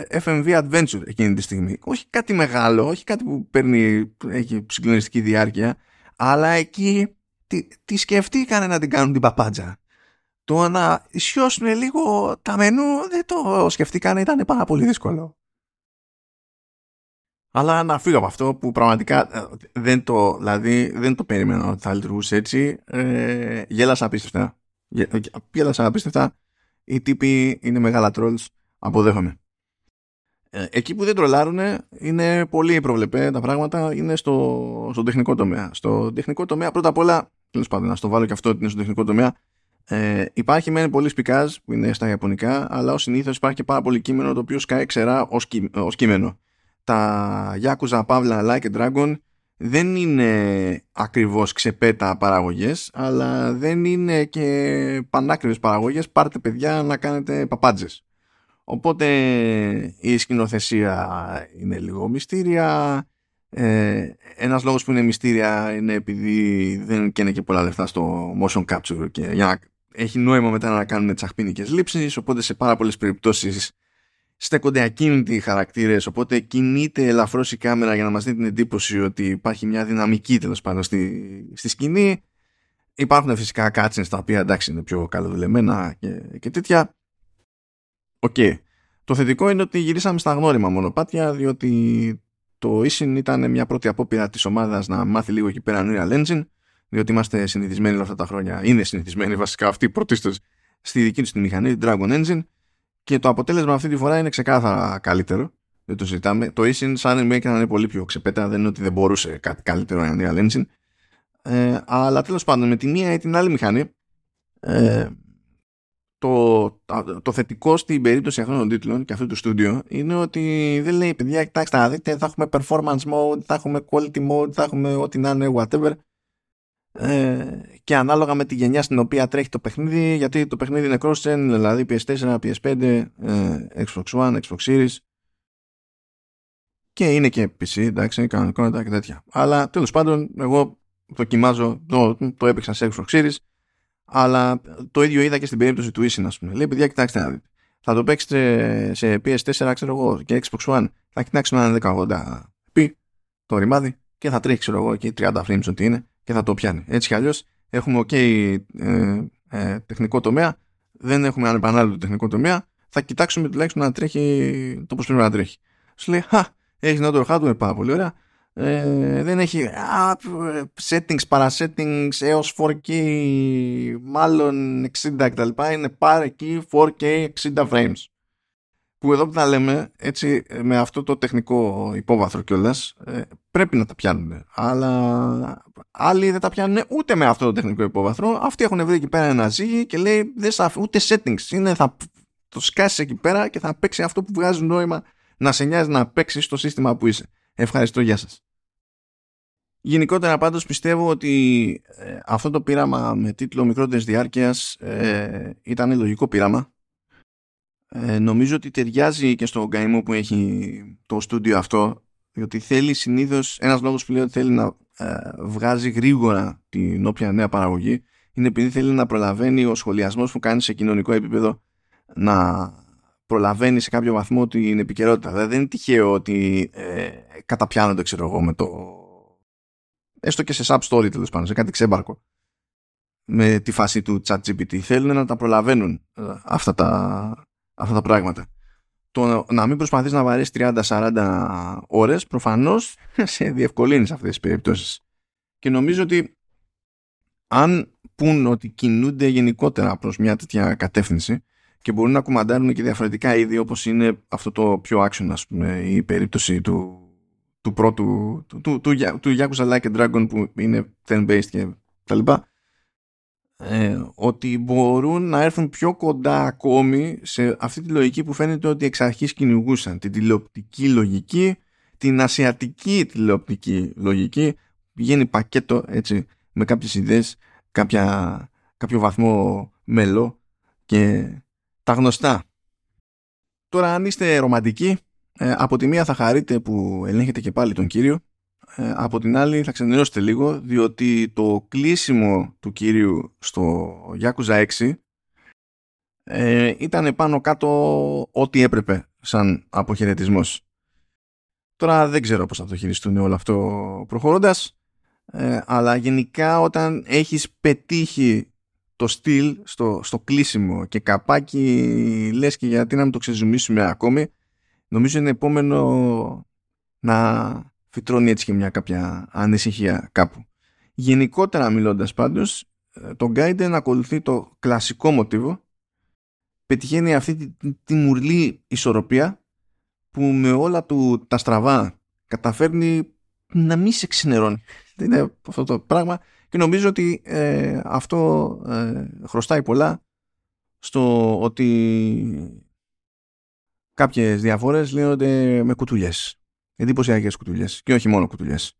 S1: FMV Adventure εκείνη τη στιγμή. Όχι κάτι μεγάλο, όχι κάτι που παίρνει, έχει συγκλονιστική διάρκεια, αλλά εκεί τι, τι σκεφτήκανε να την κάνουν την παπάντζα. Το να ισιώσουν λίγο τα μενού δεν το σκεφτήκανε, ήταν πάρα πολύ δύσκολο. Αλλά να φύγω από αυτό που πραγματικά ε, δεν το, δηλαδή, δεν το περίμενα ότι θα λειτουργούσε έτσι. Ε, γέλασα απίστευτα. Γέλασα απίστευτα. Οι τύποι είναι μεγάλα trolls Αποδέχομαι. Ε, εκεί που δεν τρολάρουν είναι πολύ προβλεπέ τα πράγματα, είναι στο, στο τεχνικό τομέα. Στο τεχνικό τομέα, πρώτα απ' όλα, τέλος πάντων, να το βάλω και αυτό ότι είναι στο τεχνικό τομέα, ε, υπάρχει μεν πολύ σπικάζ που είναι στα Ιαπωνικά, αλλά ως συνήθως υπάρχει και πάρα πολύ κείμενο το οποίο σκάει ξερά ως κείμενο. Τα Yakuza Pavla Like a Dragon δεν είναι ακριβώς ξεπέτα παραγωγές αλλά δεν είναι και πανάκριβες παραγωγές. Πάρτε παιδιά να κάνετε παπάντζες. Οπότε η σκηνοθεσία είναι λίγο μυστήρια. Ε, ένας λόγος που είναι μυστήρια είναι επειδή δεν καίνε και πολλά λεφτά στο motion capture και για να έχει νόημα μετά να κάνουν τσαχπίνικες λήψεις. Οπότε σε πάρα πολλές περιπτώσεις στέκονται ακίνητοι χαρακτήρες οπότε κινείται ελαφρώς η κάμερα για να μας δίνει την εντύπωση ότι υπάρχει μια δυναμική τέλος πάντων στη, στη σκηνή. Υπάρχουν φυσικά cutscenes τα οποία εντάξει είναι πιο καλοδουλεμένα και, και τέτοια. Οκ. Το θετικό είναι ότι γυρίσαμε στα γνώριμα μονοπάτια, διότι το Ishin ήταν μια πρώτη απόπειρα της ομάδας να μάθει λίγο εκεί πέρα Unreal Engine, διότι είμαστε συνηθισμένοι όλα αυτά τα χρόνια, είναι συνηθισμένοι βασικά αυτοί πρωτίστως στη δική τους τη μηχανή, την Dragon Engine, και το αποτέλεσμα αυτή τη φορά είναι ξεκάθαρα καλύτερο. Δεν το συζητάμε. Το Ishin σαν remake είναι πολύ πιο ξεπέτα, δεν είναι ότι δεν μπορούσε κάτι καλύτερο Unreal Engine. Ε, αλλά τέλος πάντων με τη μία ή την άλλη μηχανή ε, το, το θετικό στην περίπτωση αυτών των τίτλων και αυτού του στούντιο είναι ότι δεν λέει παιδιά κοιτάξτε να δείτε θα έχουμε performance mode, θα έχουμε quality mode, θα έχουμε ό,τι να είναι whatever ε, και ανάλογα με τη γενιά στην οποία τρέχει το παιχνίδι γιατί το παιχνίδι είναι cross-gen δηλαδή PS4, PS5, ε, Xbox One, Xbox Series και είναι και PC εντάξει κανονικότητα και τέτοια αλλά τέλος πάντων εγώ δοκιμάζω το, το έπαιξα σε Xbox Series αλλά το ίδιο είδα και στην περίπτωση του Ίσιν, ας πούμε. Λέει, παιδιά, κοιτάξτε να δείτε. Θα το παίξετε σε PS4, ξέρω εγώ, και Xbox One. Θα κοιτάξουμε ένα 1080 πει το ρημάδι και θα τρέχει, ξέρω εγώ, εκεί 30 frames ό,τι είναι και θα το πιάνει. Έτσι κι αλλιώς έχουμε OK ε, ε, τεχνικό τομέα, δεν έχουμε ανεπανάληπτο τεχνικό τομέα. Θα κοιτάξουμε τουλάχιστον να τρέχει το πώς πρέπει να τρέχει. Σου λέει, Χα, έχεις νότερο hardware πάρα πολύ ωραία. Ε, δεν έχει α, settings, parasettings έως 4K μάλλον 60 κτλ. Είναι πάρε εκεί 4K 60 frames. Που εδώ που τα λέμε έτσι με αυτό το τεχνικό υπόβαθρο κιόλας ε, πρέπει να τα πιάνουν. Αλλά άλλοι δεν τα πιάνουν ούτε με αυτό το τεχνικό υπόβαθρο. Αυτοί έχουν βρει εκεί πέρα ένα ζύγι και λέει δεν σα ούτε settings. Είναι, θα το σκάσεις εκεί πέρα και θα παίξει αυτό που βγάζει νόημα να σε νοιάζει να παίξεις στο σύστημα που είσαι. Ευχαριστώ, γεια σας. Γενικότερα πάντως πιστεύω ότι ε, αυτό το πείραμα με τίτλο μικρότερης διάρκειας ε, ήταν λογικό πείραμα. Ε, νομίζω ότι ταιριάζει και στο καημό που έχει το στούντιο αυτό διότι θέλει συνήθως, ένας λόγος που λέει ότι θέλει να ε, βγάζει γρήγορα την όποια νέα παραγωγή είναι επειδή θέλει να προλαβαίνει ο σχολιασμός που κάνει σε κοινωνικό επίπεδο να προλαβαίνει σε κάποιο βαθμό την επικαιρότητα. Δηλαδή δεν είναι τυχαίο ότι ε, καταπιάνονται ξέρω εγώ με το έστω και σε sub story τέλος πάντων, σε κάτι ξέμπαρκο με τη φάση του chat GPT θέλουν να τα προλαβαίνουν ε, αυτά τα, αυτά τα πράγματα το να μην προσπαθείς να βαρείς 30-40 ώρες προφανώς σε διευκολύνεις σε αυτές τις περιπτώσεις. Και νομίζω ότι αν πούν ότι κινούνται γενικότερα προς μια τέτοια κατεύθυνση και μπορούν να κουμαντάρουν και διαφορετικά είδη όπως είναι αυτό το πιο action ας πούμε η περίπτωση του, του πρώτου του, του, του, του Yakuza Like a Dragon που είναι turn-based και τα λοιπά ε, ότι μπορούν να έρθουν πιο κοντά ακόμη σε αυτή τη λογική που φαίνεται ότι εξ αρχής κυνηγούσαν. Την τηλεοπτική λογική την ασιατική τηλεοπτική λογική πηγαίνει πακέτο έτσι με κάποιες ιδέες κάποια, κάποιο βαθμό μέλο και τα γνωστά. Τώρα αν είστε ρομαντικοί ε, από τη μία θα χαρείτε που ελέγχετε και πάλι τον κύριο ε, από την άλλη θα ξενερώσετε λίγο διότι το κλείσιμο του κύριου στο Yakuza 6 ε, ήταν πάνω κάτω ό,τι έπρεπε σαν αποχαιρετισμός. Τώρα δεν ξέρω πώς θα το χειριστούν όλο αυτό προχωρώντας ε, αλλά γενικά όταν έχεις πετύχει το στυλ στο, στο κλείσιμο και καπάκι λες και γιατί να μην το ξεζουμίσουμε ακόμη νομίζω είναι επόμενο να φυτρώνει έτσι και μια κάποια ανησυχία κάπου. Γενικότερα μιλώντας πάντως, ε, το Gaiden ακολουθεί το κλασικό μοτίβο, πετυχαίνει αυτή τη, τη, μουρλή ισορροπία που με όλα του τα στραβά καταφέρνει να μην σε ξενερώνει. Δεν είναι αυτό το πράγμα και νομίζω ότι ε, αυτό ε, χρωστάει πολλά στο ότι κάποιες διαφορές λύνονται με κουτουλιές εντυπωσιακές κουτουλιές και όχι μόνο κουτουλιές.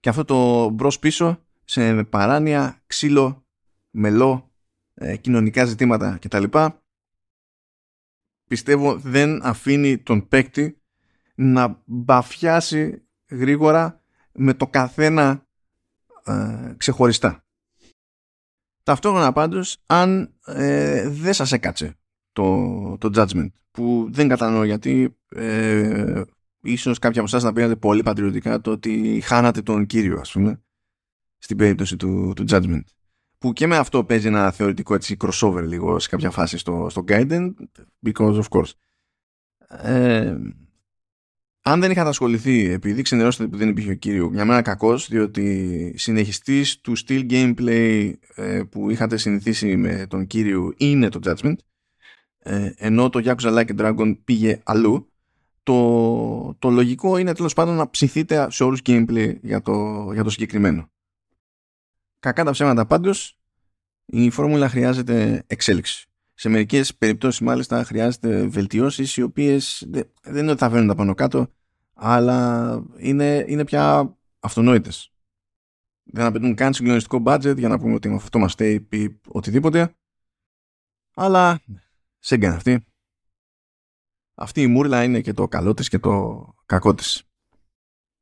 S1: Και αυτό το μπρος πίσω σε παράνοια, ξύλο, μελό, ε, κοινωνικά ζητήματα κτλ. Πιστεύω δεν αφήνει τον παίκτη να μπαφιάσει γρήγορα με το καθένα ε, ξεχωριστά. Ταυτόχρονα πάντως αν ε, δεν σας έκατσε το, το judgment που δεν κατανοώ γιατί ε, ίσως κάποια από εσάς να πήρατε πολύ πατριωτικά το ότι χάνατε τον κύριο ας πούμε στην περίπτωση του, του Judgment. Που και με αυτό παίζει ένα θεωρητικό έτσι crossover λίγο σε κάποια φάση στο, στο Gaiden because of course. Ε, αν δεν είχατε ασχοληθεί επειδή ξενερώσατε που δεν υπήρχε ο κύριο για μένα κακός διότι συνεχιστής του still gameplay ε, που είχατε συνηθίσει με τον κύριο είναι το Judgment. Ε, ενώ το Yakuza Like a Dragon πήγε αλλού το, το λογικό είναι τέλος πάντων να ψηθείτε σε όρους gameplay για το, για το συγκεκριμένο. Κακά τα ψέματα πάντως, η φόρμουλα χρειάζεται εξέλιξη. Σε μερικές περιπτώσεις μάλιστα χρειάζεται βελτιώσεις οι οποίες δεν είναι ότι θα φαίνονται πάνω κάτω, αλλά είναι, είναι πια αυτονόητες. Δεν απαιτούν καν συγκλονιστικό budget για να πούμε ότι αυτό μας φταίει ή οτιδήποτε. Αλλά σε αυτή αυτή η μούρλα είναι και το καλό της και το κακό της.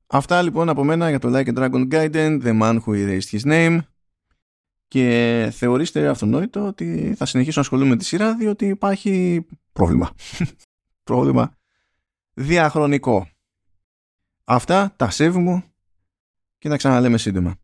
S1: Αυτά λοιπόν από μένα για το Like a Dragon Gaiden, The Man Who Erased His Name και θεωρήστε αυτονόητο ότι θα συνεχίσω να ασχολούμαι με τη σειρά διότι υπάρχει πρόβλημα. πρόβλημα διαχρονικό. Αυτά τα σέβη μου και να ξαναλέμε σύντομα.